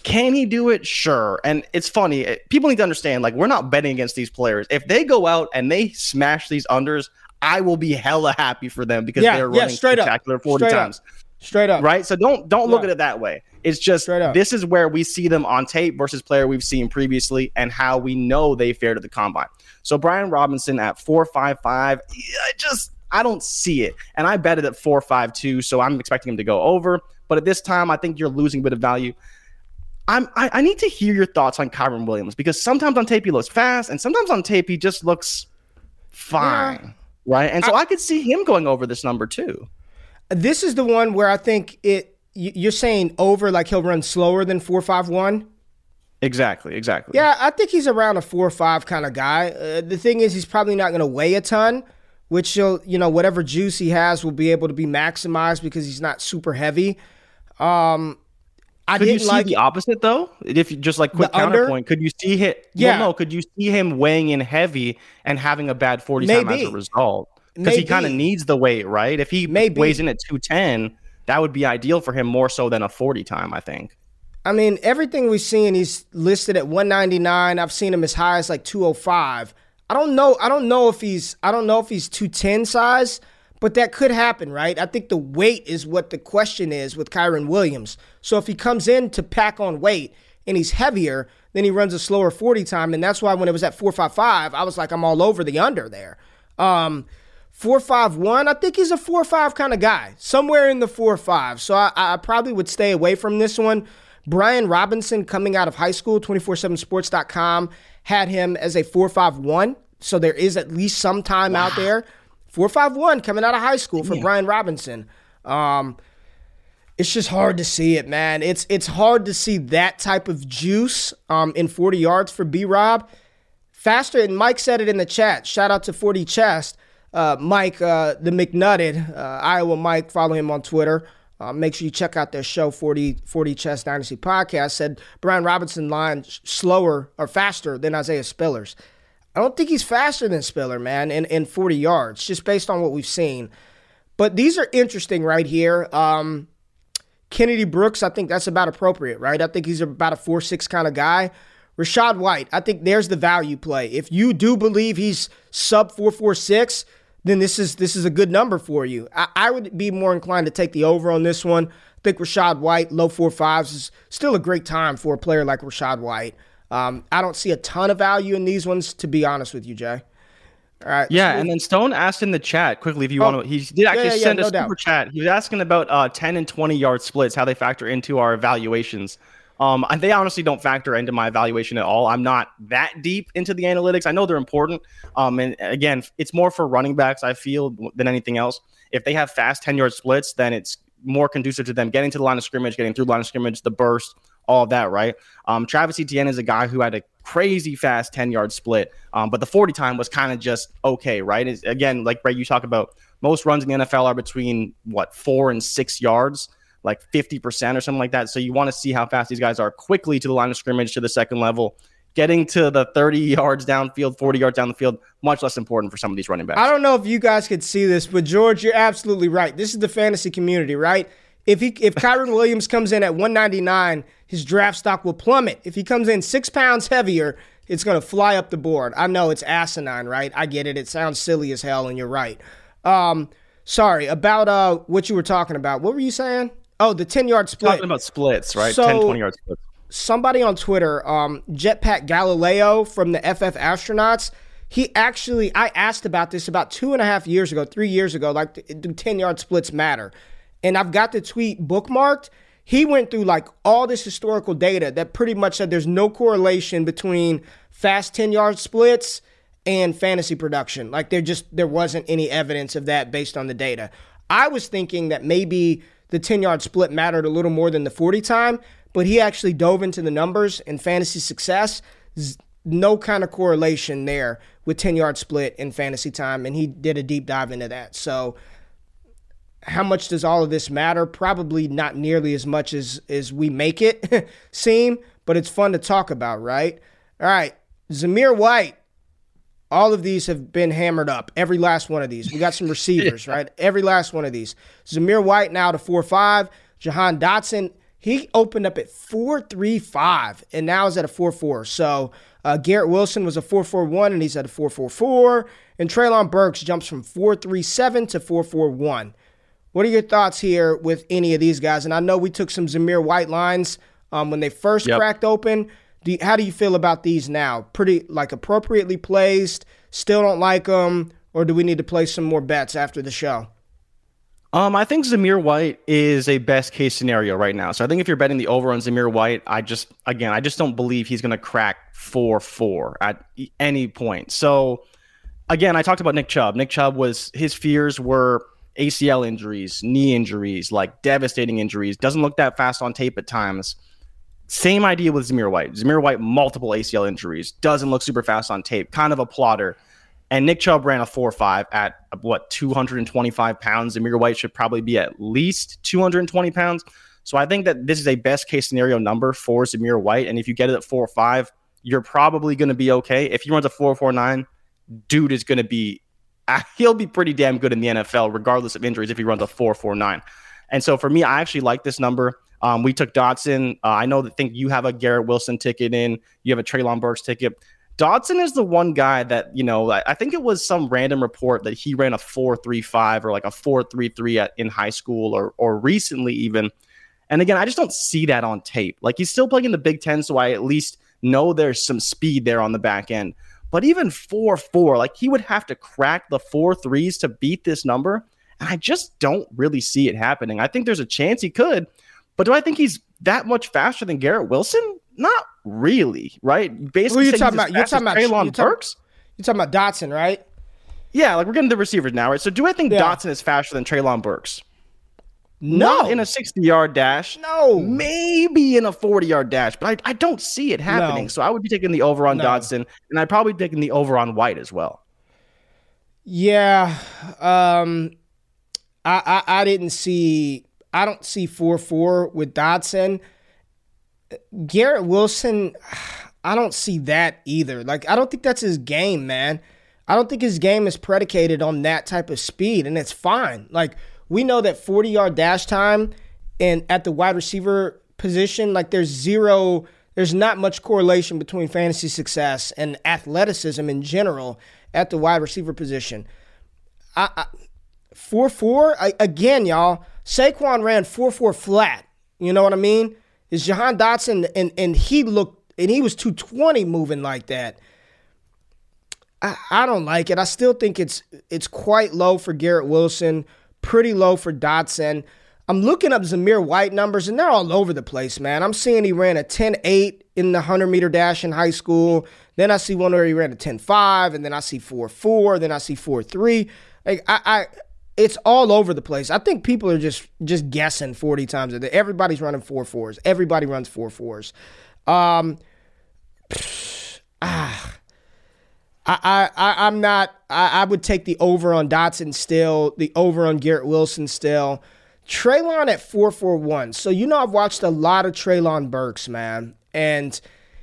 Can he do it? Sure. And it's funny. eh, People need to understand, like, we're not betting against these players. If they go out and they smash these unders, I will be hella happy for them because Yeah, they're yeah, running straight up. spectacular 40 Straight up. times. Straight up. Right? So don't don't look Yeah. at it that way. It's just Straight up. this is where we see them on tape versus player we've seen previously and how we know they fared at the combine. So Brian Robinson at 455, yeah, I just I don't see it. And I bet it at 452, so I'm expecting him to go over. But at this time, I think you're losing a bit of value. I'm, I, I need to hear your thoughts on Kyren Williams because sometimes on tape he looks fast, and sometimes on tape he just looks fine, right? And so I, could see him going over this number too. This is the one where I think it. you- You're saying over, like he'll run slower than four five one. Exactly, exactly. Yeah, I think he's around a four or five kind of guy. Uh, the thing is, he's probably not going to weigh a ton, which he'll, you know, whatever juice he has will be able to be maximized because he's not super heavy. Um, I Could you didn't see like the opposite though? If you just like quick The under? counterpoint, could you see hit? Yeah. Well, no. Could you see him weighing in heavy and having a bad forty time as Maybe. a result? Because he kind of Maybe. needs the weight, right? If he Maybe. weighs in at two ten, that would be ideal for him more so than a forty time. I think. I mean, everything we've seen, he's listed at 199. I've seen him as high as like 205. I don't know. I don't know if he's. I don't know if he's 210 size, but that could happen, right? I think the weight is what the question is with Kyren Williams. So if he comes in to pack on weight and he's heavier, then he runs a slower 40 time, and that's why when it was at 455, I was like, I'm all over the under there. Um, four five one. I think he's a four five kind of guy, somewhere in the four five. So I, I probably would stay away from this one. Brian Robinson, coming out of high school, 247sports.com, had him as a 451. So there is at least some time out there. 451 coming out of high school for Brian Robinson. Um, it's just hard to see it, man. It's it's hard to see that type of juice um, in 40 yards for B Rob. Faster, and Mike said it in the chat. Shout out to 40 Chest. Uh, Mike, uh, the McNutted, uh, Iowa Mike, follow him on Twitter. Uh, make sure you check out their show, 40, 40 Chess Dynasty Podcast. Said Brian Robinson line slower or faster than Isaiah Spillers. I don't think he's faster than Spiller, man, in, in 40 yards, just based on what we've seen. But these are interesting right here. Um, Kennedy Brooks, I think that's about appropriate, right? I think he's about a 4 6 kind of guy. Rachaad White, I think there's the value play. If you do believe he's sub 446, then this is this is a good number for you. I, I would be more inclined to take the over on this one. I think Rachaad White, low four fives, is still a great time for a player like Rashad White. Um, I don't see a ton of value in these ones, to be honest with you, Jay. All right. Yeah, and then Stone asked in the chat quickly if you want to. He did actually Oh. yeah, yeah, send a no super doubt. chat. He was asking about uh, 10 and 20 yard splits, how they factor into our evaluations. Um, and they honestly don't factor into my evaluation at all. I'm not that deep into the analytics. I know they're important. Um, and again, it's more for running backs, I feel, than anything else. If they have fast 10 yard splits, then it's more conducive to them getting to the line of scrimmage, getting through the line of scrimmage, the burst, all that, right? Um, Travis Etienne is a guy who had a crazy fast 10 yard split, um, but the 40 time was kind of just okay, right? It's, again, like Ray, you talk about most runs in the NFL are between what four and six yards, like 50% or something like that. So you want to see how fast these guys are quickly to the line of scrimmage to the second level. Getting to the 30 yards downfield, 40 yards down the field, much less important for some of these running backs. I don't know if you guys could see this, but George, you're absolutely right. This is the fantasy community, right? If he if Kyren Williams comes in at 199, his draft stock will plummet. If he comes in six pounds heavier, it's gonna fly up the board. I know it's asinine, right? I get it. It sounds silly as hell, and you're right. Um, sorry about uh what you were talking about. What were you saying? Oh, the 10 yard split. talking about splits, right? So- 10, 20 yard splits. somebody on Twitter, um, Jetpack Galileo from the FF Astronauts, he actually, I asked about this about two and a half years ago, three years ago, like, do 10 yard splits matter? And I've got the tweet bookmarked. he went through like all this historical data that pretty much said there's no correlation between fast 10 yard splits and fantasy production. Like there just there wasn't any evidence of that based on the data. I was thinking that maybe the 10 yard split mattered a little more than the 40 time, but he actually dove into the numbers and fantasy success. No kind of correlation there with 10 yard split in fantasy time, and he did a deep dive into that. So, how much does all of this matter? Probably not nearly as much as, as we make it seem, but it's fun to talk about, right? All right, Zamir White all of these have been hammered up. Every last one of these. We got some receivers, yeah. right? Every last one of these. Zamir White now to 4 5. Jahan Dotson, he opened up at 4 3 5 and now is at a 4 4. So uh, Garrett Wilson was a 4 4 1 and he's at a 4 4 4. And Treylon Burks jumps from 4 3 7 to 4 4 1. What are your thoughts here with any of these guys? And I know we took some Zamir White lines um, when they first yep. cracked open. Do you, how do you feel about these now? Pretty like appropriately placed. Still don't like them, or do we need to place some more bets after the show? Um, I think Zamir White is a best case scenario right now. So I think if you're betting the over on Zamir White, I just again I just don't believe he's going to crack four four at any point. So again, I talked about Nick Chubb. Nick Chubb was his fears were ACL injuries, knee injuries, like devastating injuries. Doesn't look that fast on tape at times. Same idea with Zamir White. Zamir White, multiple ACL injuries, doesn't look super fast on tape, kind of a plotter. And Nick Chubb ran a 4 5 at what, 225 pounds. Zamir White should probably be at least 220 pounds. So I think that this is a best case scenario number for Zamir White. And if you get it at 4 5, you're probably going to be okay. If he runs a 4 4 9, dude is going to be, he'll be pretty damn good in the NFL, regardless of injuries, if he runs a 4 4 9. And so for me, I actually like this number. Um, we took Dotson. Uh, I know that think you have a Garrett Wilson ticket in. You have a Treylon Burks ticket. Dotson is the one guy that you know. I think it was some random report that he ran a four three five or like a four three three at in high school or or recently even. And again, I just don't see that on tape. Like he's still playing in the Big Ten, so I at least know there's some speed there on the back end. But even four four, like he would have to crack the four threes to beat this number, and I just don't really see it happening. I think there's a chance he could, but do I think he's that much faster than Garrett Wilson? Not really, right? Basically, you talking about? You're talking about Treylon you're Burks. You're talking about Dotson, right? Yeah, like we're getting the receivers now, right? So do I think yeah. Dotson is faster than Treylon Burks? No. Not in a 60 yard dash. No. Maybe in a 40 yard dash, but I, I don't see it happening. No. So I would be taking the over on no. Dotson, and I'd probably be taking the over on White as well. Yeah. Um, I, I, I didn't see I don't see 4 4 with Dotson. Garrett Wilson, I don't see that either. Like, I don't think that's his game, man. I don't think his game is predicated on that type of speed, and it's fine. Like, we know that 40 yard dash time and at the wide receiver position, like, there's zero, there's not much correlation between fantasy success and athleticism in general at the wide receiver position. I, I 4 4, again, y'all, Saquon ran 4 4 flat. You know what I mean? Is Jahan Dotson, and, and he looked, and he was 220 moving like that. I, I don't like it. I still think it's it's quite low for Garrett Wilson, pretty low for Dotson. I'm looking up Zamir White numbers, and they're all over the place, man. I'm seeing he ran a 10 8 in the 100 meter dash in high school. Then I see one where he ran a 10 5, and then I see 4 4, then I see 4 3. Like, I, I it's all over the place. I think people are just just guessing 40 times a day. Everybody's running four fours. Everybody runs four fours. Um, ah, I, I, I'm not. I, I would take the over on Dotson still. The over on Garrett Wilson still. Treylon at four four one. So you know I've watched a lot of Treylon Burks, man, and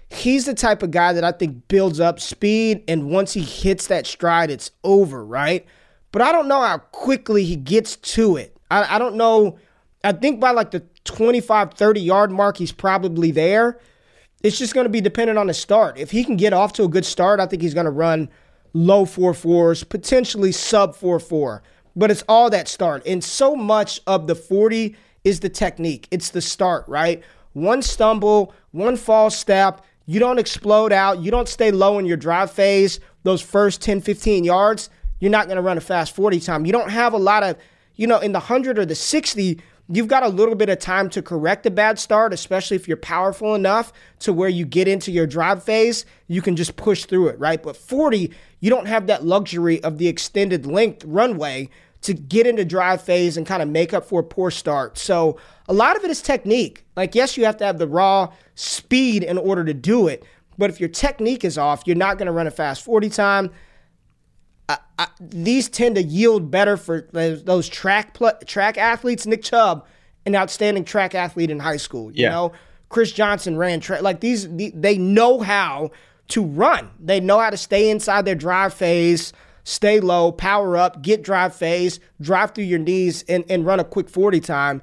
he's the type of guy that I think builds up speed, and once he hits that stride, it's over, right? but I don't know how quickly he gets to it. I, I don't know. I think by like the 25, 30 yard mark, he's probably there. It's just going to be dependent on the start. If he can get off to a good start, I think he's going to run low four fours, potentially sub four four. But it's all that start. And so much of the 40 is the technique, it's the start, right? One stumble, one false step, you don't explode out, you don't stay low in your drive phase, those first 10, 15 yards you're not going to run a fast 40 time. You don't have a lot of, you know, in the 100 or the 60, you've got a little bit of time to correct a bad start, especially if you're powerful enough to where you get into your drive phase, you can just push through it, right? But 40, you don't have that luxury of the extended length runway to get into drive phase and kind of make up for a poor start. So a lot of it is technique. Like, yes, you have to have the raw speed in order to do it. But if your technique is off, you're not going to run a fast 40 time. I, I, these tend to yield better for those track pl- track athletes. Nick Chubb, an outstanding track athlete in high school. You yeah. know, Chris Johnson ran track. Like these, they know how to run. They know how to stay inside their drive phase, stay low, power up, get drive phase, drive through your knees, and, and run a quick 40 time.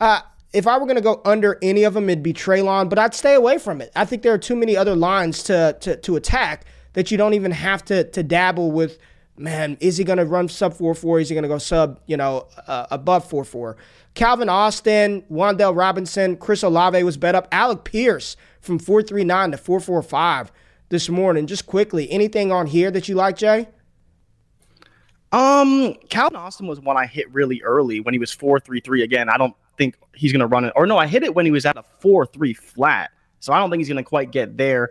Uh, if I were going to go under any of them, it'd be Treylon, but I'd stay away from it. I think there are too many other lines to, to, to attack that you don't even have to to dabble with. Man, is he going to run sub four four? Is he going to go sub you know uh, above four four? Calvin Austin, Wan'Dale Robinson, Chris Olave was bet up. Alec Pierce from four three nine to four four five this morning. Just quickly, anything on here that you like, Jay? Um, Calvin Austin was one I hit really early when he was four three three. Again, I don't think he's going to run it. Or no, I hit it when he was at a four three flat. So I don't think he's going to quite get there.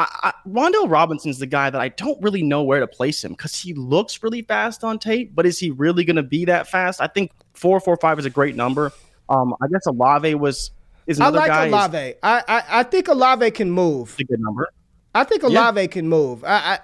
I, I, Robinson's the guy that I don't really know where to place him because he looks really fast on tape, but is he really going to be that fast? I think four four five is a great number. Um, I guess Olave was is another guy. I like guy. Olave. I, I I think Olave can move. a good number. I think Olave yeah. can move. I, I,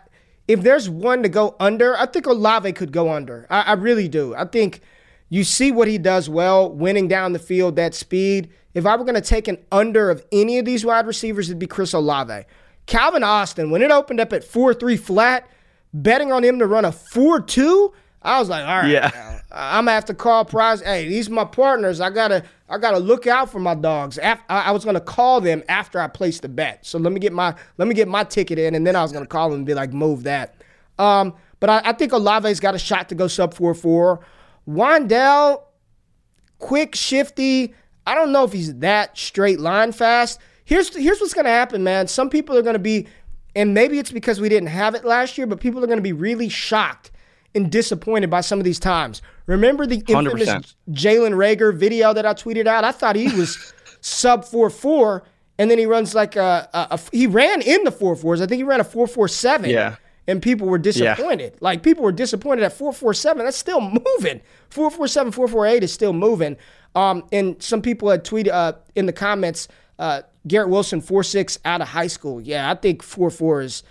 if there's one to go under, I think Olave could go under. I, I really do. I think you see what he does well, winning down the field, that speed. If I were going to take an under of any of these wide receivers, it'd be Chris Olave. Calvin Austin, when it opened up at 4 3 flat, betting on him to run a 4 2, I was like, all right, yeah. I'm gonna have to call Prize. Hey, these are my partners. I gotta, I gotta look out for my dogs. After, I was gonna call them after I placed the bet. So let me get my, let me get my ticket in, and then I was gonna call them and be like, move that. Um, but I, I think Olave's got a shot to go sub four four. Wan'Dale, quick, shifty. I don't know if he's that straight line fast here's here's what's gonna happen, man. Some people are gonna be, and maybe it's because we didn't have it last year, but people are gonna be really shocked and disappointed by some of these times. Remember the infamous Jalen Reagor video that I tweeted out? I thought he was sub four four, and then he runs like a, a, a, he ran in the four fours. I think he ran a four four seven. Yeah. And people were disappointed. Yeah. Like people were disappointed at 447. That's still moving. 447, 448 is still moving. Um, and some people had tweeted uh, in the comments, uh, Garrett Wilson, 4 6 out of high school. Yeah, I think 4 4 is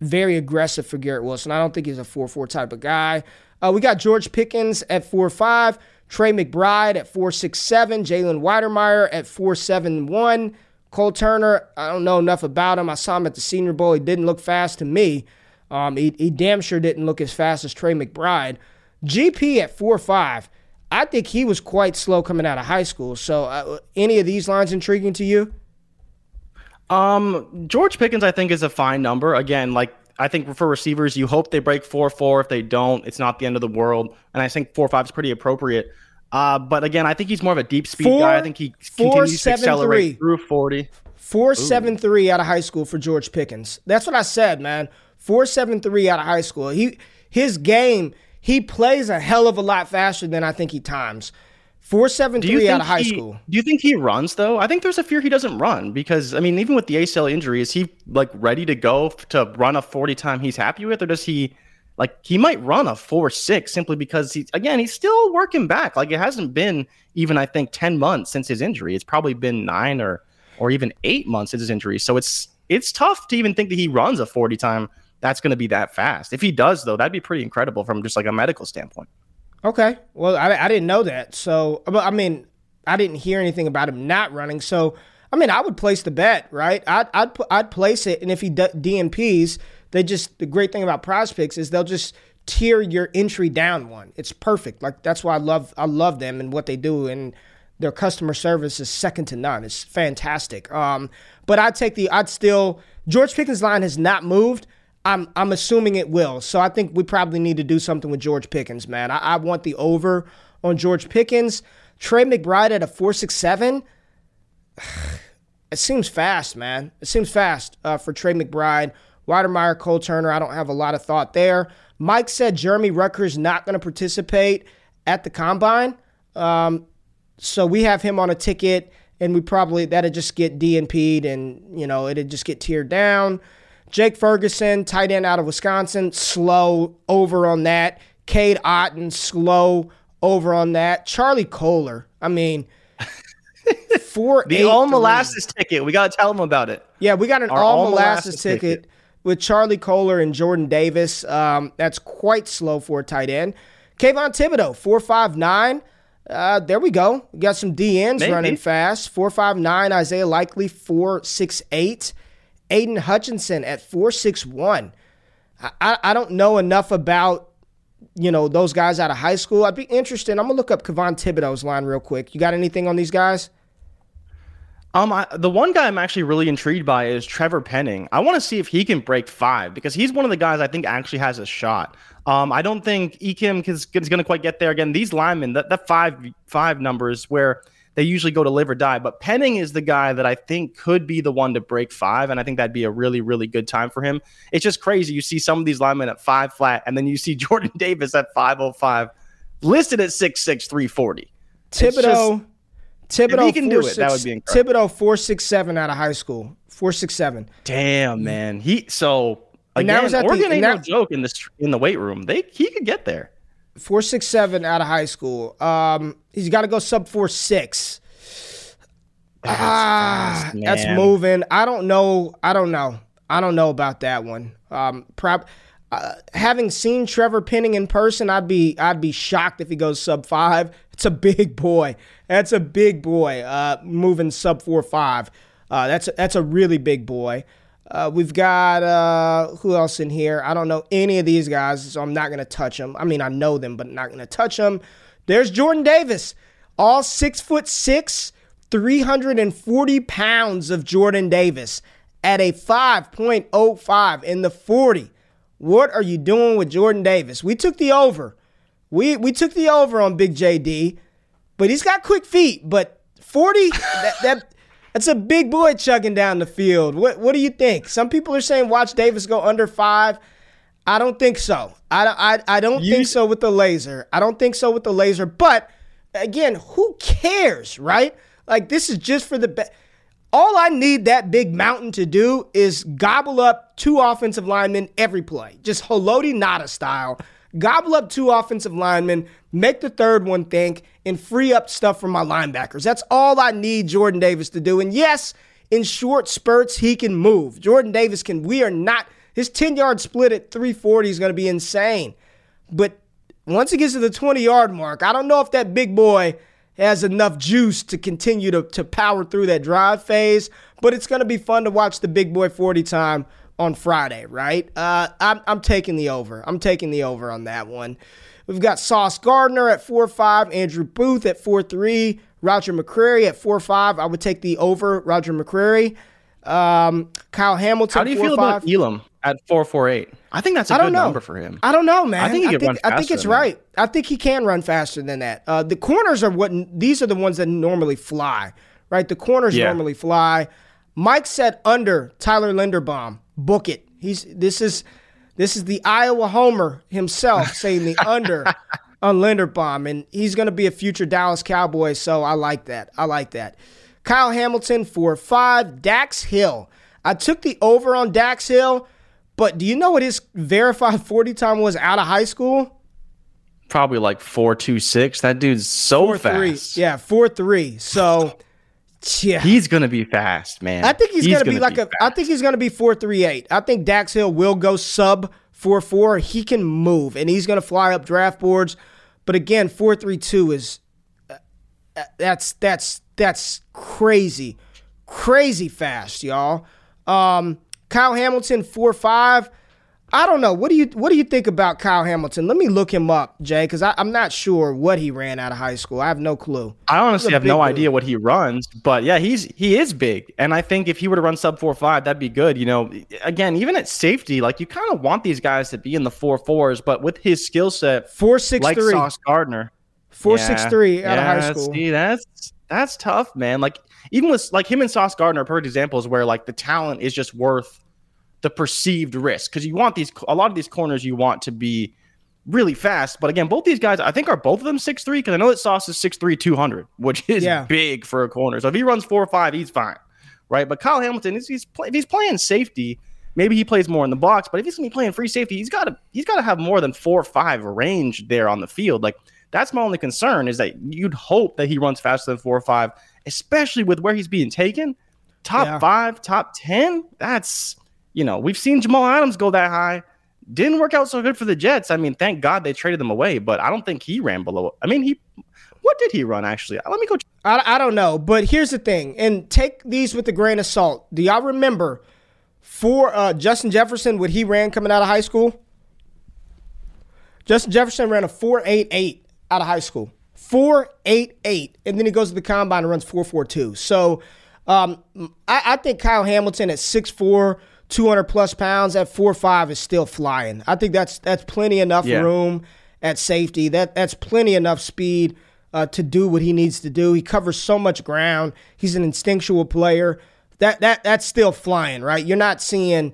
very aggressive for Garrett Wilson. I don't think he's a 4 4 type of guy. Uh, we got George Pickens at 4 5, Trey McBride at 4 6 7, Jalen Wydermyer at 4 7 1. Cole Turner, I don't know enough about him. I saw him at the Senior Bowl. He didn't look fast to me. Um, he, he damn sure didn't look as fast as Trey McBride. GP at 4 5. I think he was quite slow coming out of high school. So, uh, any of these lines intriguing to you? Um, George Pickens, I think, is a fine number. Again, like I think for receivers, you hope they break four four. If they don't, it's not the end of the world. And I think four five is pretty appropriate. Uh, but again, I think he's more of a deep speed four, guy. I think he four, continues seven, to accelerate three. through forty. Four Ooh. seven three out of high school for George Pickens. That's what I said, man. Four seven three out of high school. He his game. He plays a hell of a lot faster than I think he times. Four seven three out of high he, school. Do you think he runs though? I think there's a fear he doesn't run because I mean, even with the ACL injury, is he like ready to go to run a forty time he's happy with, or does he like he might run a four six simply because he's again he's still working back. Like it hasn't been even I think ten months since his injury. It's probably been nine or or even eight months since his injury. So it's it's tough to even think that he runs a forty time that's going to be that fast. If he does though, that'd be pretty incredible from just like a medical standpoint. Okay. Well, I, I didn't know that. So, I mean, I didn't hear anything about him not running. So, I mean, I would place the bet, right? I'd I'd, I'd place it, and if he d- DNPs, they just the great thing about Prize Picks is they'll just tier your entry down one. It's perfect. Like that's why I love I love them and what they do, and their customer service is second to none. It's fantastic. Um, but I'd take the I'd still George Pickens' line has not moved. I'm I'm assuming it will. So I think we probably need to do something with George Pickens, man. I, I want the over on George Pickens. Trey McBride at a four six seven. It seems fast, man. It seems fast uh, for Trey McBride. Wydermyer, Cole Turner. I don't have a lot of thought there. Mike said Jeremy Ruckert's not going to participate at the combine. Um, so we have him on a ticket, and we probably that'd just get DNP'd, and you know it'd just get tiered down. Jake Ferguson, tight end out of Wisconsin, slow over on that. Cade Otton, slow over on that. Charlie Kolar, I mean, four the all molasses ticket. We gotta tell them about it. Yeah, we got an Our all molasses ticket, ticket. with Charlie Kolar and Jordan Davis. Um, that's quite slow for a tight end. Kayvon Thibodeaux, four five nine. Uh, there we go. We got some DNs Maybe. running fast. Four five nine. Isaiah Likely four six eight. Aidan Hutchinson at four six one. I, I don't know enough about you know those guys out of high school. I'd be interested. I'm gonna look up Kayvon Thibodeaux's line real quick. You got anything on these guys? Um, I, the one guy I'm actually really intrigued by is Trevor Penning. I want to see if he can break five because he's one of the guys I think actually has a shot. Um, I don't think Ekim is, is going to quite get there again. These linemen, that, that five five numbers where they usually go to live or die, but Penning is the guy that I think could be the one to break five, and I think that'd be a really really good time for him. It's just crazy. You see some of these linemen at five flat, and then you see Jordan Davis at five oh five, listed at six six three forty. Thibodeaux. Thibodeaux, can do four, it, that would be incredible. Thibodeaux four six seven out of high school. Four six seven. Damn, man. He so again, that was at the- Oregon and ain't no joke in the in the weight room. They he could get there. Four six seven out of high school. Um, he's got to go sub four six. That's Ah, fast, that's moving. I don't know. I don't know. I don't know about that one. Um, prob- uh, having seen Trevor Penning in person, I'd be I'd be shocked if he goes sub five. It's a big boy. That's a big boy. Uh, moving sub four five. Uh, that's a, that's a really big boy. Uh, we've got uh, who else in here? I don't know any of these guys, so I'm not gonna touch them. I mean, I know them, but not gonna touch them. There's Jordan Davis, all six foot six, 340 pounds of Jordan Davis at a 5.05 in the 40. What are you doing with Jordan Davis? We took the over. We we took the over on Big JD, but he's got quick feet. But 40, that, that that's a big boy chugging down the field. What what do you think? Some people are saying watch Davis go under five. I don't think so. I, don't- I, I don't You- think so with the laser. I don't think so with the laser. But again, who cares, right? Like this is just for the be- all I need that big mountain to do is gobble up two offensive linemen every play, just Haloti Ngata style. Gobble up two offensive linemen, make the third one think, and free up stuff for my linebackers. That's all I need Jordan Davis to do. And yes, in short spurts, he can move. Jordan Davis can. We are not. His 10 yard split at 340 is going to be insane. But once he gets to the 20 yard mark, I don't know if that big boy has enough juice to continue to, to power through that drive phase. But it's going to be fun to watch the big boy 40 time on Friday, right? Uh, I'm, I'm taking the over. I'm taking the over on that one. We've got Sauce Gardner at 4 5, Andrew Booth at 4 3, Roger McCreary at 4 5. I would take the over, Roger McCreary. Um, Kyle Hamilton. How do you 4, feel 5. about Elam at four four eight? I think that's a I don't good know. number for him. I don't know, man. I think he I think, I think it's right. I think he can run faster than that. Uh, the corners are what these are the ones that normally fly, right? The corners Yeah. normally fly. Mike said under Tyler Linderbaum. Book it. He's this is this is the Iowa Homer himself saying the under on Linderbaum, and he's going to be a future Dallas Cowboy. So I like that. I like that. Kyle Hamilton for five. Dax Hill. I took the over on Dax Hill, but do you know what his verified 40 time was out of high school? Probably like four two six. That dude's so Four three. fast. Yeah, four three. So yeah. He's gonna be fast, man. I think he's, gonna, be like a. I think he's gonna be four three eight. I think Dax Hill will go sub four four. He can move and he's gonna fly up draft boards. But again, four three two is uh, uh, that's that's that's crazy, crazy fast, y'all. Um, Kyle Hamilton four five. I don't know. What do you what do you think about Kyle Hamilton? Let me look him up, Jay, because I'm not sure what he ran out of high school. I have no clue. I honestly have no dude. idea what he runs, but yeah, he's he is big, and I think if he were to run sub four five, that'd be good. You know, again, even at safety, like you kind of want these guys to be in the four fours, but with his skill set, Four six like three. Sauce Gardner, Four Yeah, six three out yeah, of high school. See, that's that's tough, man. Like even with like him and Sauce Gardner are perfect examples where like the talent is just worth the perceived risk because you want these a lot of these corners you want to be really fast. But again, both these guys, I think, are both of them six three because I know that Sauce is 6'3", 200, which is Yeah. big for a corner. So if he runs four or five, he's fine, right? But Kyle Hamilton, is he's play, if he's playing safety, maybe he plays more in the box. But if he's gonna be playing free safety, he's got to he's got to have more than four or five range there on the field. Like that's my only concern is that you'd hope that he runs faster than four or five, especially with where he's being taken. Top Yeah. five, top ten. That's you know we've seen Jamal Adams go that high. Didn't work out so good for the Jets. I mean, thank God they traded them away, but I don't think he ran below. I mean, he what did he run actually? Let me go. I, I don't know, but here's the thing, and take these with a grain of salt. Do y'all remember for uh, Justin Jefferson what he ran coming out of high school? Justin Jefferson ran a four eight eight out of high school, four eight eight, and then he goes to the combine and runs four four two. So um, I, I think Kyle Hamilton at 6'4", 200 plus pounds at four five is still flying. I think that's that's plenty enough Yeah. room at safety. That that's plenty enough speed uh, to do what he needs to do. He covers so much ground. He's an instinctual player. That that that's still flying, right? You're not seeing,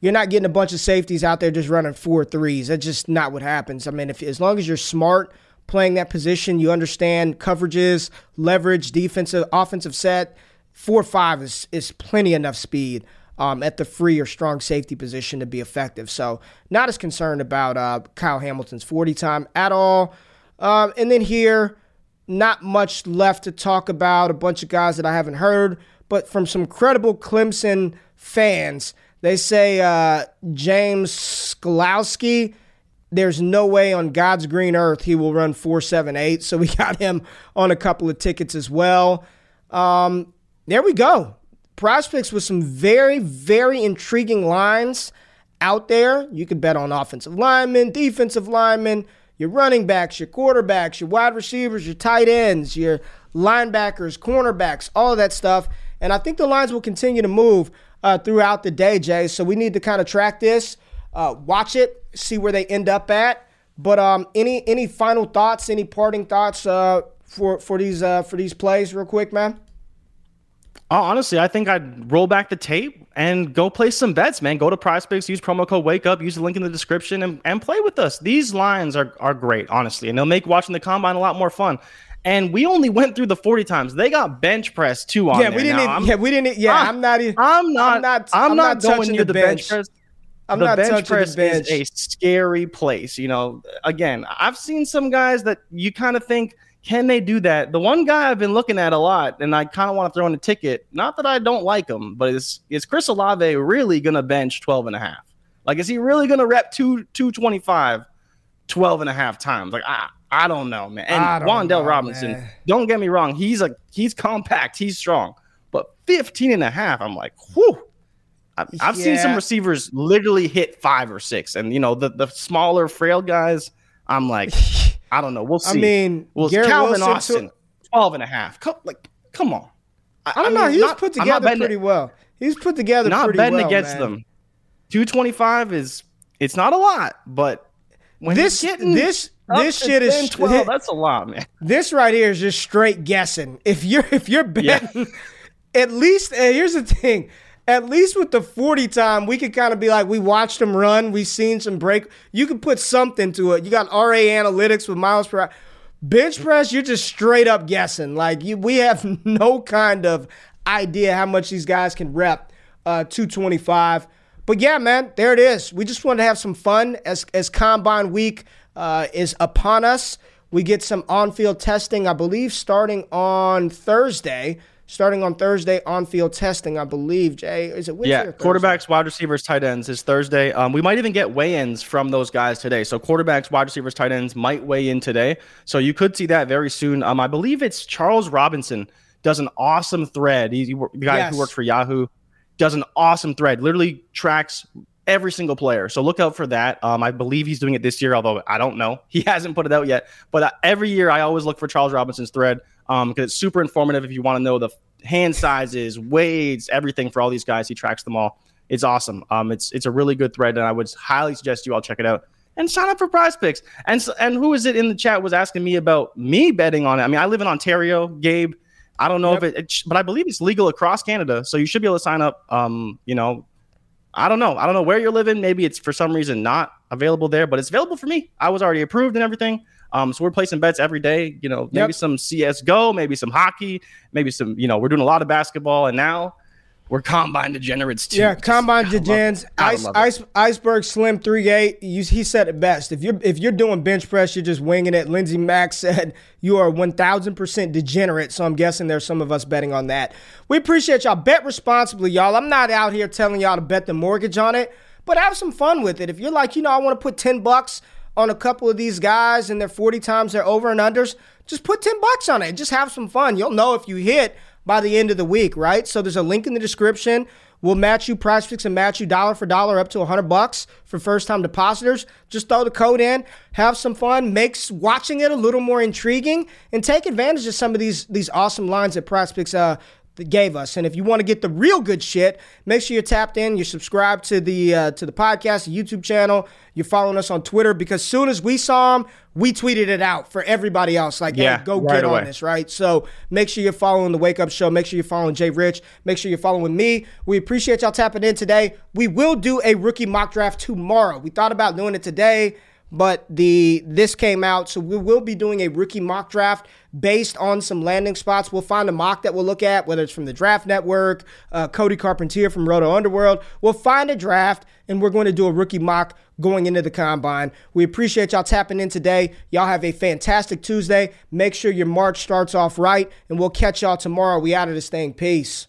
you're not getting a bunch of safeties out there just running four threes. That's just not what happens. I mean, if as long as you're smart playing that position, you understand coverages, leverage, defensive, offensive set. Four five is is plenty enough speed um, at the free or strong safety position to be effective. So not as concerned about uh, Kyle Hamilton's 40 time at all. Um, and then here, not much left to talk about. A bunch of guys that I haven't heard, but from some credible Clemson fans, they say uh, James Skolowski. There's no way on God's green earth he will run 478. So we got him on a couple of tickets as well. Um, there we go. Prospects with some very, very intriguing lines out there. You could bet on offensive linemen, defensive linemen, your running backs, your quarterbacks, your wide receivers, your tight ends, your linebackers, cornerbacks, all of that stuff. And I think the lines will continue to move uh, throughout the day, Jay. So we need to kind of track this, uh, watch it, see where they end up at. But um, any any final thoughts, any parting thoughts uh, for for these uh, for these plays, real quick, man? Oh, honestly, I think I'd roll back the tape and go play some bets, man. Go to PrizePicks, use promo code Wake Up, use the link in the description, and, and play with us. These lines are are great, honestly, and they'll make watching the combine a lot more fun. And we only went through the forty times. They got bench press too on Yeah, we didn't. Even, yeah, we didn't. Yeah, ah, I'm- I'm not. I'm not. I'm not- I'm not, not touching the the bench, bench. press. I'm the not bench press the bench. is a scary place. You know, again, I've seen some guys that you kind of think, can they do that? The one guy I've been looking at a lot, and I kind of want to throw in a ticket. Not that I don't like him, but is is Chris Olave really going to bench 12 and a half? Like, is he really going to rep two 225 12 and a half times? Like, I I don't know, man. And Wan'Dale know, Robinson, man. don't get me wrong, he's a he's compact, he's strong, but 15 and a half, I'm like, whew. I- I've seen some receivers literally hit five or six, and you know the the smaller, frail guys. I'm like, I don't know. We'll see. I mean, well, Garrett Calvin Wilson, Austin, too- 12 and a half. Co- like, come on. I don't know. mean, He not- put together pretty well. He's put together Not betting well, against man. them. 225 is it's not a lot, but when This this this shit is 12, that's a lot, man. this right here is just straight guessing. If you're if you're Yeah. betting, at least here's the thing. At least with the 40 time, we could kind of be like, we watched him run, we seen some break. You could put something to it. You got RA analytics with miles per hour. Bench press, you're just straight up guessing. Like you, we have no kind of idea how much these guys can rep uh, 225. But yeah, man, there it is. We just wanted to have some fun as as Combine Week uh, is upon us. We get some on-field testing, I believe, starting on Thursday. Starting on Thursday, on-field testing, I believe. Jay, is it Wednesday Yeah, or quarterbacks, wide receivers, tight ends is Thursday. Um, we might even get weigh-ins from those guys today. So quarterbacks, wide receivers, tight ends might weigh in today. So you could see that very soon. Um, I believe it's Charles Robinson does an awesome thread. He's he, the guy Yes. who works for Yahoo does an awesome thread. Literally tracks every single player. So look out for that. Um, I believe he's doing it this year, although I don't know. He hasn't put it out yet. But uh, every year I always look for Charles Robinson's thread um, because it's super informative if you want to know the hand sizes, weights, everything for all these guys. He tracks them all. It's awesome. Um, it's it's a really good thread, and I would highly suggest you all check it out and sign up for Prize Picks. And and who is it in the chat was asking me about me betting on it? I mean, I live in Ontario, Gabe. I don't know Yep. if it, it, but I believe it's legal across Canada, so you should be able to sign up. Um, you know, I don't know. I don't know where you're living. Maybe it's for some reason not available there, but it's available for me. I was already approved and everything. Um, so we're placing bets every day. You know, maybe yep. some CS:GO, maybe some hockey, maybe some. You know, we're doing a lot of basketball, and now we're combine degenerates too. Yeah, combine degens. Ice, ice, iceberg slim three eight. he said it best. If you're if you're doing bench press, you're just winging it. Lindsey Mack said you are one thousand percent degenerate. So I'm guessing there's some of us betting on that. We appreciate y'all. Bet responsibly, y'all. I'm not out here telling y'all to bet the mortgage on it, but have some fun with it. If you're like, you know, I want to put ten bucks on a couple of these guys and they're 40 times their over and unders, just put 10 bucks on it. Just have some fun. You'll know if you hit by the end of the week, right? So there's a link in the description. We'll match you Prize Picks and match you dollar for dollar up to 100 bucks for first time depositors. Just throw the code in, have some fun, makes watching it a little more intriguing, and take advantage of some of these these awesome lines that Prize Picks uh, gave us. And if you want to get the real good shit, make sure you're tapped in. You're subscribed to the uh, to the podcast, the YouTube channel. You're following us on Twitter because soon as we saw them, we tweeted it out for everybody else. Like, yeah, hey, go right get away. on this, right? So make sure you're following the Wake Up Show. Make sure you're following Jay Rich. Make sure you're following me. We appreciate y'all tapping in today. We will do a rookie mock draft tomorrow. We thought about doing it today but the this came out, so we will be doing a rookie mock draft based on some landing spots. We'll find a mock that we'll look at, whether it's from the Draft Network, uh, Cody Carpentier from Roto Underworld. We'll find a draft, and we're going to do a rookie mock going into the combine. We appreciate y'all tapping in today. Y'all have a fantastic Tuesday. Make sure your March starts off right, and we'll catch y'all tomorrow. We out of this thing. Peace.